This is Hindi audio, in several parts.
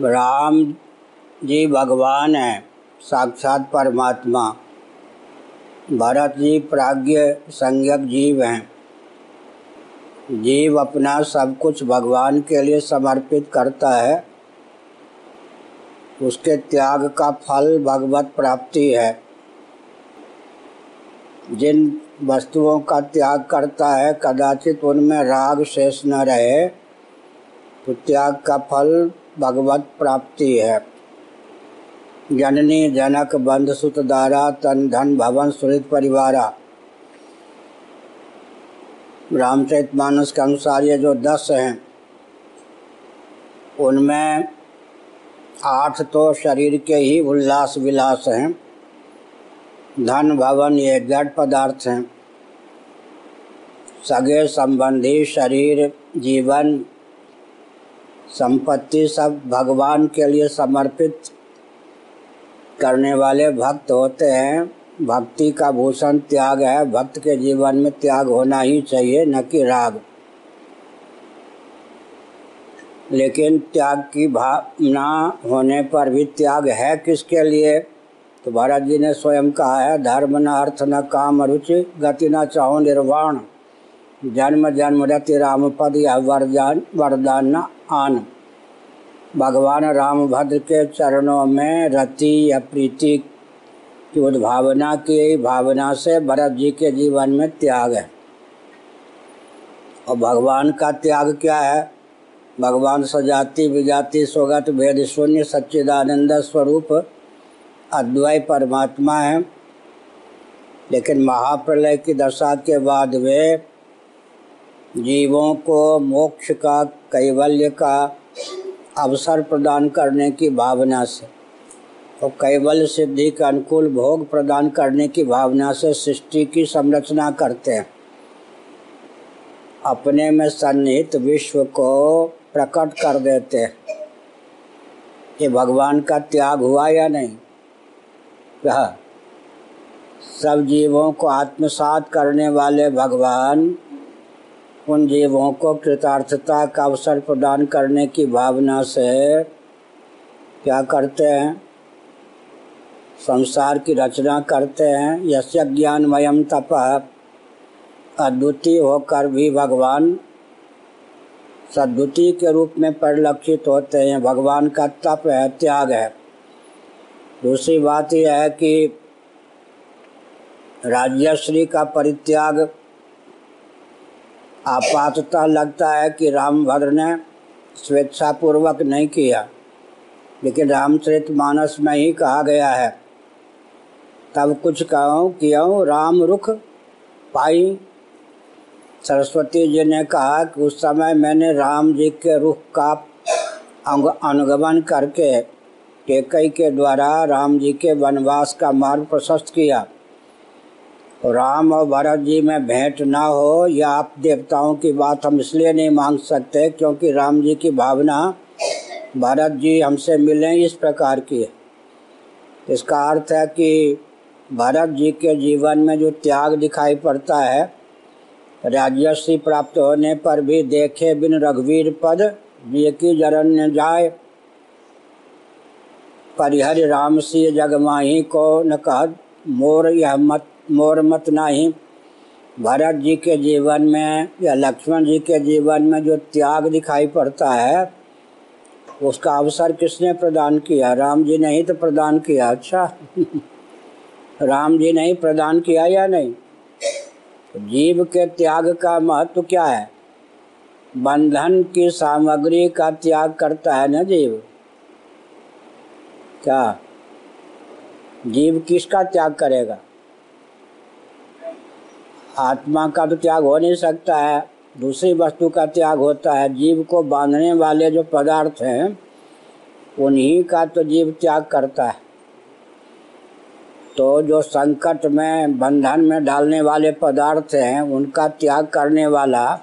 राम जी भगवान हैं, साक्षात परमात्मा। भरत जी प्राज्ञ संज्ञक जीव हैं। जीव अपना सब कुछ भगवान के लिए समर्पित करता है। उसके त्याग का फल भगवत प्राप्ति है। जिन वस्तुओं का त्याग करता है, कदाचित उनमें राग शेष न रहे तो त्याग का फल भगवत प्राप्ति है। जननी, जनक, बंध सुत दारा तन, धन, भवन सुरित परिवारा। रामचरित मानस के अनुसार ये जो दस हैं, उनमें आठ तो शरीर के ही उल्लास विलास हैं। धन, भवन ये जड़ पदार्थ हैं। सगे संबंधी, शरीर, जीवन संपत्ति सब भगवान के लिए समर्पित करने वाले भक्त होते हैं। भक्ति का भूषण त्याग है। भक्त के जीवन में त्याग होना ही चाहिए, न कि राग। लेकिन त्याग की भावना होने पर भी त्याग है किसके लिए? तो भारत जी ने स्वयं कहा है, धर्म न अर्थ न काम रुचि, गति न चाहो निर्वाण। जन्म जन्म रति राम पद या वरदान वरदान न आन भगवान राम भद्र के चरणों में रति या प्रीति की उद्भावना की भावना से भरत जी के जीवन में त्याग है। और भगवान का त्याग क्या है? भगवान सजाति विजाति स्वगत भेद शून्य सच्चिदानंद स्वरूप अद्वैय परमात्मा है। लेकिन महाप्रलय की दशा के बाद वे जीवों को मोक्ष का, कैवल्य का अवसर प्रदान करने की भावना से, और कैवल्य सिद्धि के अनुकूल भोग प्रदान करने की भावना से सृष्टि की संरचना करते हैं। अपने में सन्निहित विश्व को प्रकट कर देते हैं। ये भगवान का त्याग हुआ या नहीं? सब जीवों को आत्मसात करने वाले भगवान उन जीवों को कृतार्थता का अवसर प्रदान करने की भावना से क्या करते हैं? संसार की रचना करते हैं। यश ज्ञानमयम तप अद्वितीय होकर भी भगवान सद्वितीय के रूप में परिलक्षित होते हैं। भगवान का तप है, त्याग है। दूसरी बात यह है कि राज्यश्री का परित्याग आपातः लगता है कि रामभद्र ने स्वेच्छापूर्वक नहीं किया, लेकिन रामचरित मानस में ही कहा गया है। तब कुछ कहूँ, क्यों, राम रुख पाई। सरस्वती जी ने कहा कि उस समय मैंने राम जी के रुख का अनुगमन करके टेकई के द्वारा राम जी के वनवास का मार्ग प्रशस्त किया। राम और भरत जी, में भेंट ना हो, या आप देवताओं की बात हम इसलिए नहीं मांग सकते क्योंकि राम जी की भावना भरत जी हमसे मिलें इस प्रकार की है। इसका अर्थ है कि भरत जी के जीवन में जो त्याग दिखाई पड़ता है राजस्वी प्राप्त होने पर भी देखे बिन रघुवीर पद जी की जरन जाए, परिहर राम सी जगमाही को न कह, मोर यह मत मोर मत नाही। भरत जी के जीवन में या लक्ष्मण जी के जीवन में जो त्याग दिखाई पड़ता है, उसका अवसर किसने प्रदान किया? राम जी ने ही तो प्रदान किया। अच्छा। राम जी ने ही प्रदान किया या नहीं? जीव के त्याग का महत्व क्या है? बंधन की सामग्री का त्याग करता है ना जीव? क्या? जीव किसका त्याग करेगा? आत्मा का तो त्याग हो नहीं सकता है। दूसरी वस्तु का त्याग होता है। जीव को बांधने वाले जो पदार्थ हैं, उन्हीं का तो जीव त्याग करता है। तो जो संकट में, बंधन में डालने वाले पदार्थ हैं, उनका त्याग करने वाला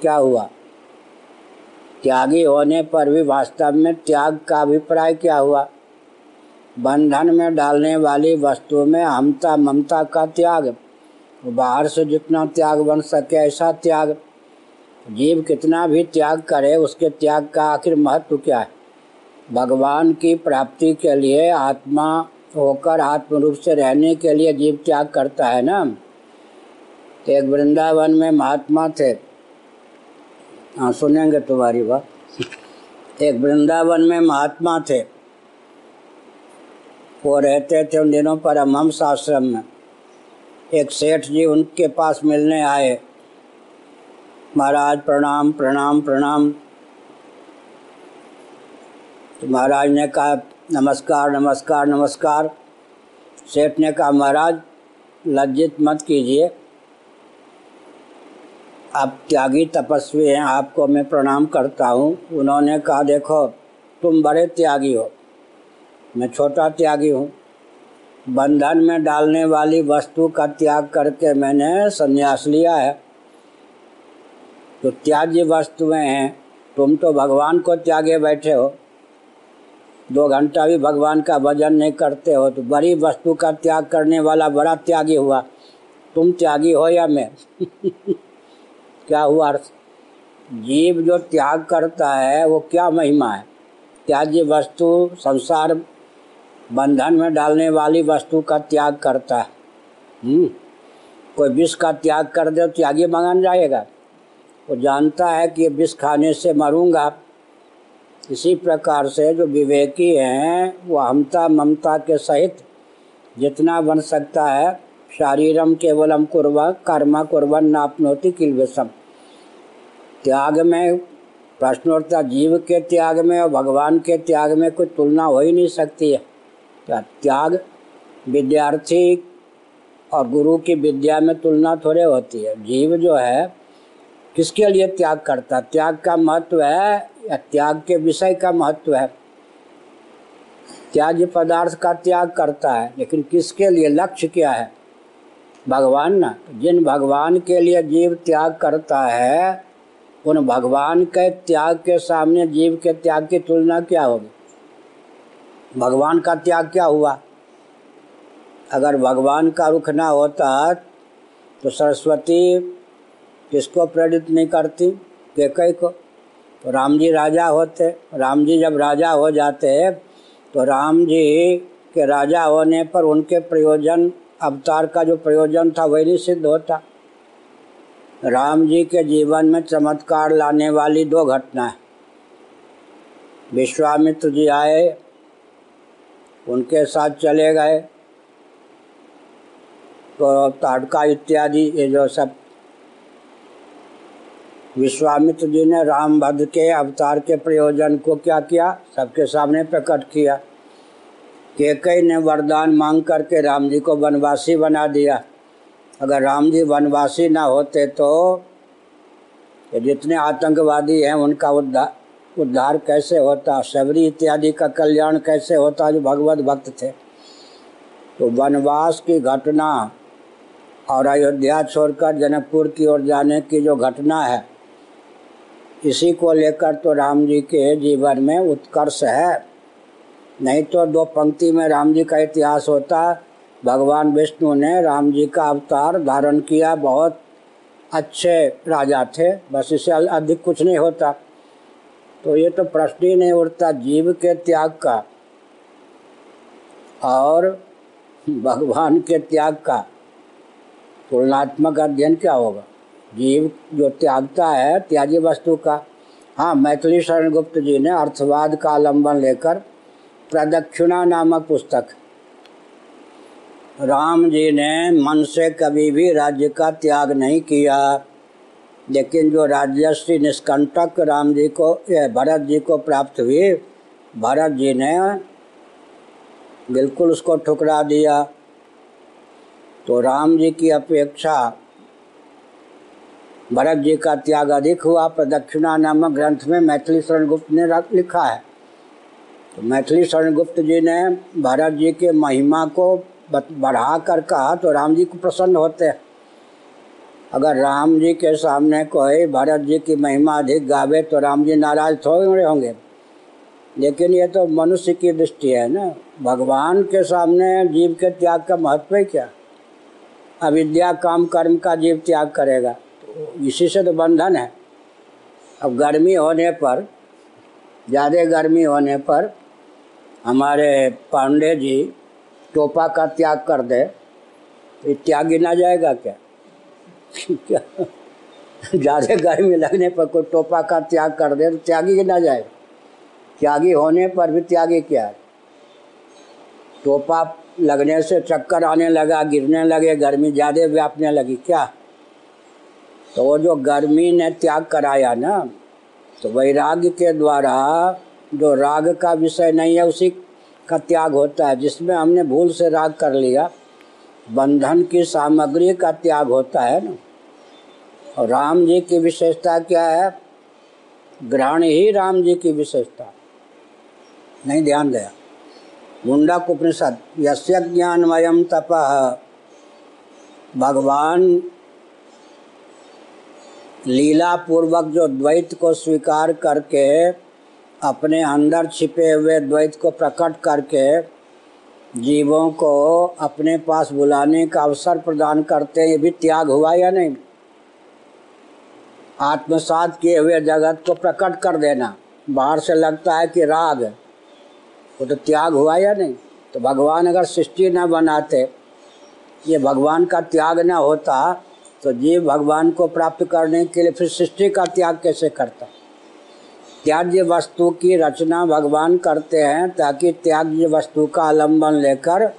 क्या हुआ? त्यागी होने पर भी वास्तव में त्याग का अभिप्राय क्या हुआ? बंधन में डालने वाली वस्तु में हमता ममता का त्याग बाहर से जितना त्याग बन सके, ऐसा त्याग। जीव कितना भी त्याग करे, उसके त्याग का आखिर महत्व क्या है? भगवान की प्राप्ति के लिए आत्मा होकर आत्म रूप से रहने के लिए जीव त्याग करता है ना? तो एक वृंदावन में महात्मा थे। हाँ सुनेंगे तुम्हारी बात। एक वृंदावन में महात्मा थे। वो रहते थे उन दिनों पर परमहंस आश्रम में। एक सेठ जी उनके पास मिलने आए। महाराज, प्रणाम प्रणाम प्रणाम। तो महाराज ने कहा, नमस्कार नमस्कार नमस्कार। सेठ ने कहा, महाराज, लज्जित मत कीजिए। आप त्यागी तपस्वी हैं, आपको मैं प्रणाम करता हूँ। उन्होंने कहा, देखो, तुम बड़े त्यागी हो। मैं छोटा त्यागी हूँ। बंधन में डालने वाली वस्तु का त्याग करके मैंने संन्यास लिया है। तो त्याज्य वस्तुएँ हैं, तुम तो भगवान को त्यागे बैठे हो। दो घंटा भी भगवान का भजन नहीं करते हो तो बड़ी वस्तु का त्याग करने वाला बड़ा त्यागी हुआ। तुम त्यागी हो या मैं? क्या हुआ? अर्थ जीव जो त्याग करता है, वो क्या महिमा है? त्याज्य वस्तु, संसार बंधन में डालने वाली वस्तु का त्याग करता है। हम्म, कोई विष का त्याग कर दे तो त्यागी मंगान जाएगा। वो जानता है कि विष खाने से मरूँगा। इसी प्रकार से जो विवेकी हैं वो हमता ममता के सहित जितना बन सकता है शारीरम केवलम कुर्वा कर्मा कुर्बन नापनोति किल विषम त्याग में प्रश्नोत्तर जीव के त्याग में और भगवान के त्याग में कोई तुलना हो ही नहीं सकती है। क्या त्याग विद्यार्थी और गुरु की विद्या में तुलना थोड़े होती है। जीव जो है, किसके लिए त्याग करता? त्याग का महत्व है या त्याग के विषय का महत्व है? त्याज्य पदार्थ का त्याग करता है, लेकिन किसके लिए? लक्ष्य क्या है? भगवान ना। जिन भगवान के लिए जीव त्याग करता है, उन भगवान के त्याग के सामने जीव के त्याग की तुलना क्या होगी? भगवान का त्याग क्या हुआ? अगर भगवान का रुख ना होता तो सरस्वती किसको प्रेरित नहीं करती? के कई को। तो राम जी राजा होते। राम जी जब राजा हो जाते तो राम जी के राजा होने पर उनके प्रयोजन, अवतार का जो प्रयोजन था, वही नहीं सिद्ध होता। राम जी के जीवन में चमत्कार लाने वाली दो घटना है। विश्वामित्र जी आए उनके साथ चले गए। तो ताड़का इत्यादि, ये जो सब विश्वामित्र जी ने राम भद्र के अवतार के प्रयोजन को क्या किया? सबके सामने प्रकट किया। केकई ने वरदान मांग करके राम जी को वनवासी बना दिया। अगर राम जी वनवासी ना होते तो जितने आतंकवादी हैं, उनका उद्धार उद्धार कैसे होता, शबरी इत्यादि का कल्याण कैसे होता, जो भगवत भक्त थे। तो वनवास की घटना और अयोध्या छोड़कर जनकपुर की ओर जाने की जो घटना है, इसी को लेकर तो राम जी के जीवन में उत्कर्ष है। नहीं तो दो पंक्ति में राम जी का इतिहास होता, भगवान विष्णु ने राम जी का अवतार धारण किया, बहुत अच्छे राजा थे, बस इससे अधिक कुछ नहीं होता। तो ये तो प्रश्न ही नहीं उठता, जीव के त्याग का। और भगवान के त्याग का। तुलनात्मक अध्ययन क्या होगा? जीव जो त्यागता है त्याजी वस्तु का। हाँ मैथिली शरण गुप्त जी ने अर्थवाद का आलंबन लेकर प्रदक्षिणा नामक पुस्तक, राम जी ने मन से कभी भी राज्य का त्याग नहीं किया। लेकिन जो राज्यश्री निष्कंटक राम जी को भरत जी को प्राप्त हुई, भरत जी ने बिल्कुल उसको ठुकरा दिया। तो राम जी की अपेक्षा भरत जी का त्याग अधिक हुआ। प्रदक्षिणा नामक ग्रंथ में मैथिली शरण गुप्त ने लिखा है। तो मैथिली शरण गुप्त जी ने भरत जी के महिमा को बढ़ा कर कहा तो राम जी को प्रसन्न होते अगर राम जी के सामने कोई भरत जी की महिमा अधिक गावे तो राम जी नाराज़ थोड़े होंगे लेकिन ये तो मनुष्य की दृष्टि है ना। भगवान के सामने जीव के त्याग का महत्व ही क्या? अविद्या, काम, कर्म का जीव त्याग करेगा। इसी से तो बंधन है। अब गर्मी होने पर, ज़्यादा गर्मी होने पर, हमारे पांडे जी टोपा का त्याग कर दे। तो त्याग गिना जाएगा क्या? क्या? ज़्यादा गर्मी लगने पर कोई टोपा का त्याग कर दे तो त्यागी गिना जाए। त्यागी होने पर भी त्यागी क्या? है टोपा लगने से चक्कर आने लगा, गिरने लगे, गर्मी ज़्यादा व्यापने लगी, क्या? तो वो जो गर्मी ने त्याग कराया ना तो वैराग्य के द्वारा जो राग का विषय नहीं है, उसी का त्याग होता है, जिसमें हमने भूल से राग कर लिया। बंधन की सामग्री का त्याग होता है ना। और राम जी की विशेषता क्या है? ग्रहण ही राम जी की विशेषता। नहीं ध्यान दिया। मुंडा उपनिषद, यस्य ज्ञानमयम तप। भगवान लीला पूर्वक जो द्वैत को स्वीकार करके, अपने अंदर छिपे हुए द्वैत को प्रकट करके जीवों को अपने पास बुलाने का अवसर प्रदान करते हैं ये भी त्याग हुआ या नहीं? आत्मसात किए हुए जगत को प्रकट कर देना। बाहर से लगता है कि राग, वो तो त्याग हुआ या नहीं? तो भगवान अगर सृष्टि न बनाते, ये भगवान का त्याग न होता तो जीव भगवान को प्राप्त करने के लिए फिर सृष्टि का त्याग कैसे करता? त्याज्य वस्तु की रचना भगवान करते हैं ताकि त्याज्य वस्तु का आलंबन लेकर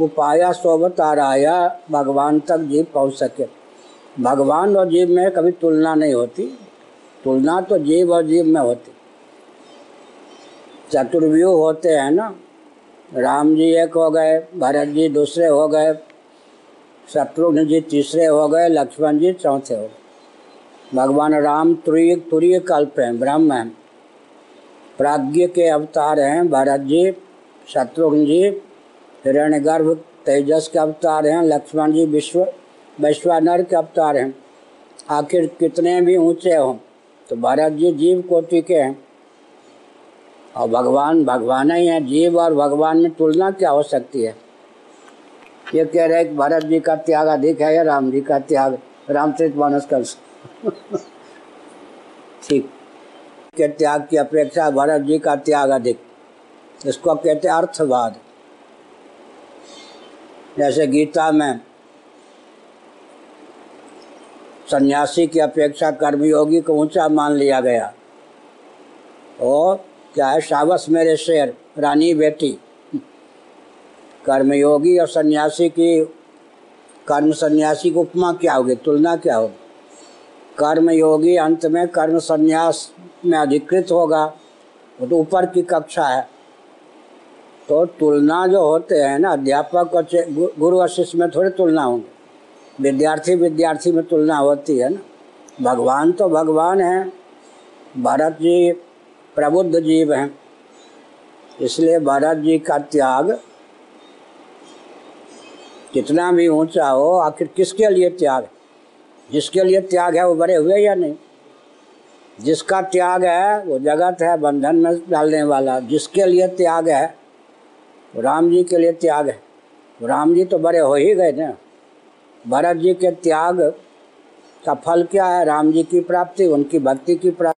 उपाया शोभताराया भगवान तक जीव पहुँच सके। भगवान और जीव में कभी तुलना नहीं होती। तुलना तो जीव और जीव में होती। चतुर्व्यूह होते हैं ना? राम जी एक हो गए, भरत जी दूसरे हो गए, शत्रुघ्न जी तीसरे हो गए, लक्ष्मण जी चौथे हो गए। भगवान राम तुरीय तुरीय कल्प हैं, ब्रह्म हैं। प्राज्ञ के अवतार हैं, भरत जी, शत्रुघ्न जी हिरण्यगर्भ तेजस के अवतार हैं, लक्ष्मण जी, विश्व वैश्वानर के अवतार हैं। आखिर कितने भी ऊँचे हों तो भरत जी जीव कोटि के हैं। और भगवान भगवान ही है, जीव और भगवान में तुलना क्या हो सकती है? ये कह रहे कि भरत जी का त्याग अधिक है या राम जी का त्याग? रामचरित मानस का ठीक। के त्याग की अपेक्षा भरत जी का त्याग अधिक। इसको कहते, अर्थवाद। जैसे गीता में सन्यासी की अपेक्षा कर्मयोगी को ऊँचा मान लिया गया। और क्या है शाबस मेरे शेर, रानी बेटी। कर्मयोगी और सन्यासी की, कर्म सन्यासी की उपमा क्या होगी, तुलना क्या होगी? कर्मयोगी अंत में कर्म संन्यास में अधिकृत होगा। वो तो ऊपर की कक्षा है। तो तुलना जो होते हैं ना, अध्यापक और गुरु और में थोड़ी तुलना होगी विद्यार्थी विद्यार्थी में तुलना होती है ना। भगवान तो भगवान है। भरत जी प्रबुद्ध जीव हैं। इसलिए भरत जी का त्याग कितना भी ऊँचा हो, आखिर किसके लिए त्याग? जिसके लिए त्याग है, वो बड़े हुए या नहीं? जिसका त्याग है, वो जगत है, बंधन में डालने वाला। जिसके लिए त्याग है, वो राम जी के लिए त्याग है। राम जी तो बड़े हो ही गए ना। भरत जी के त्याग का फल क्या है? राम जी की प्राप्ति, उनकी भक्ति की प्राप्ति।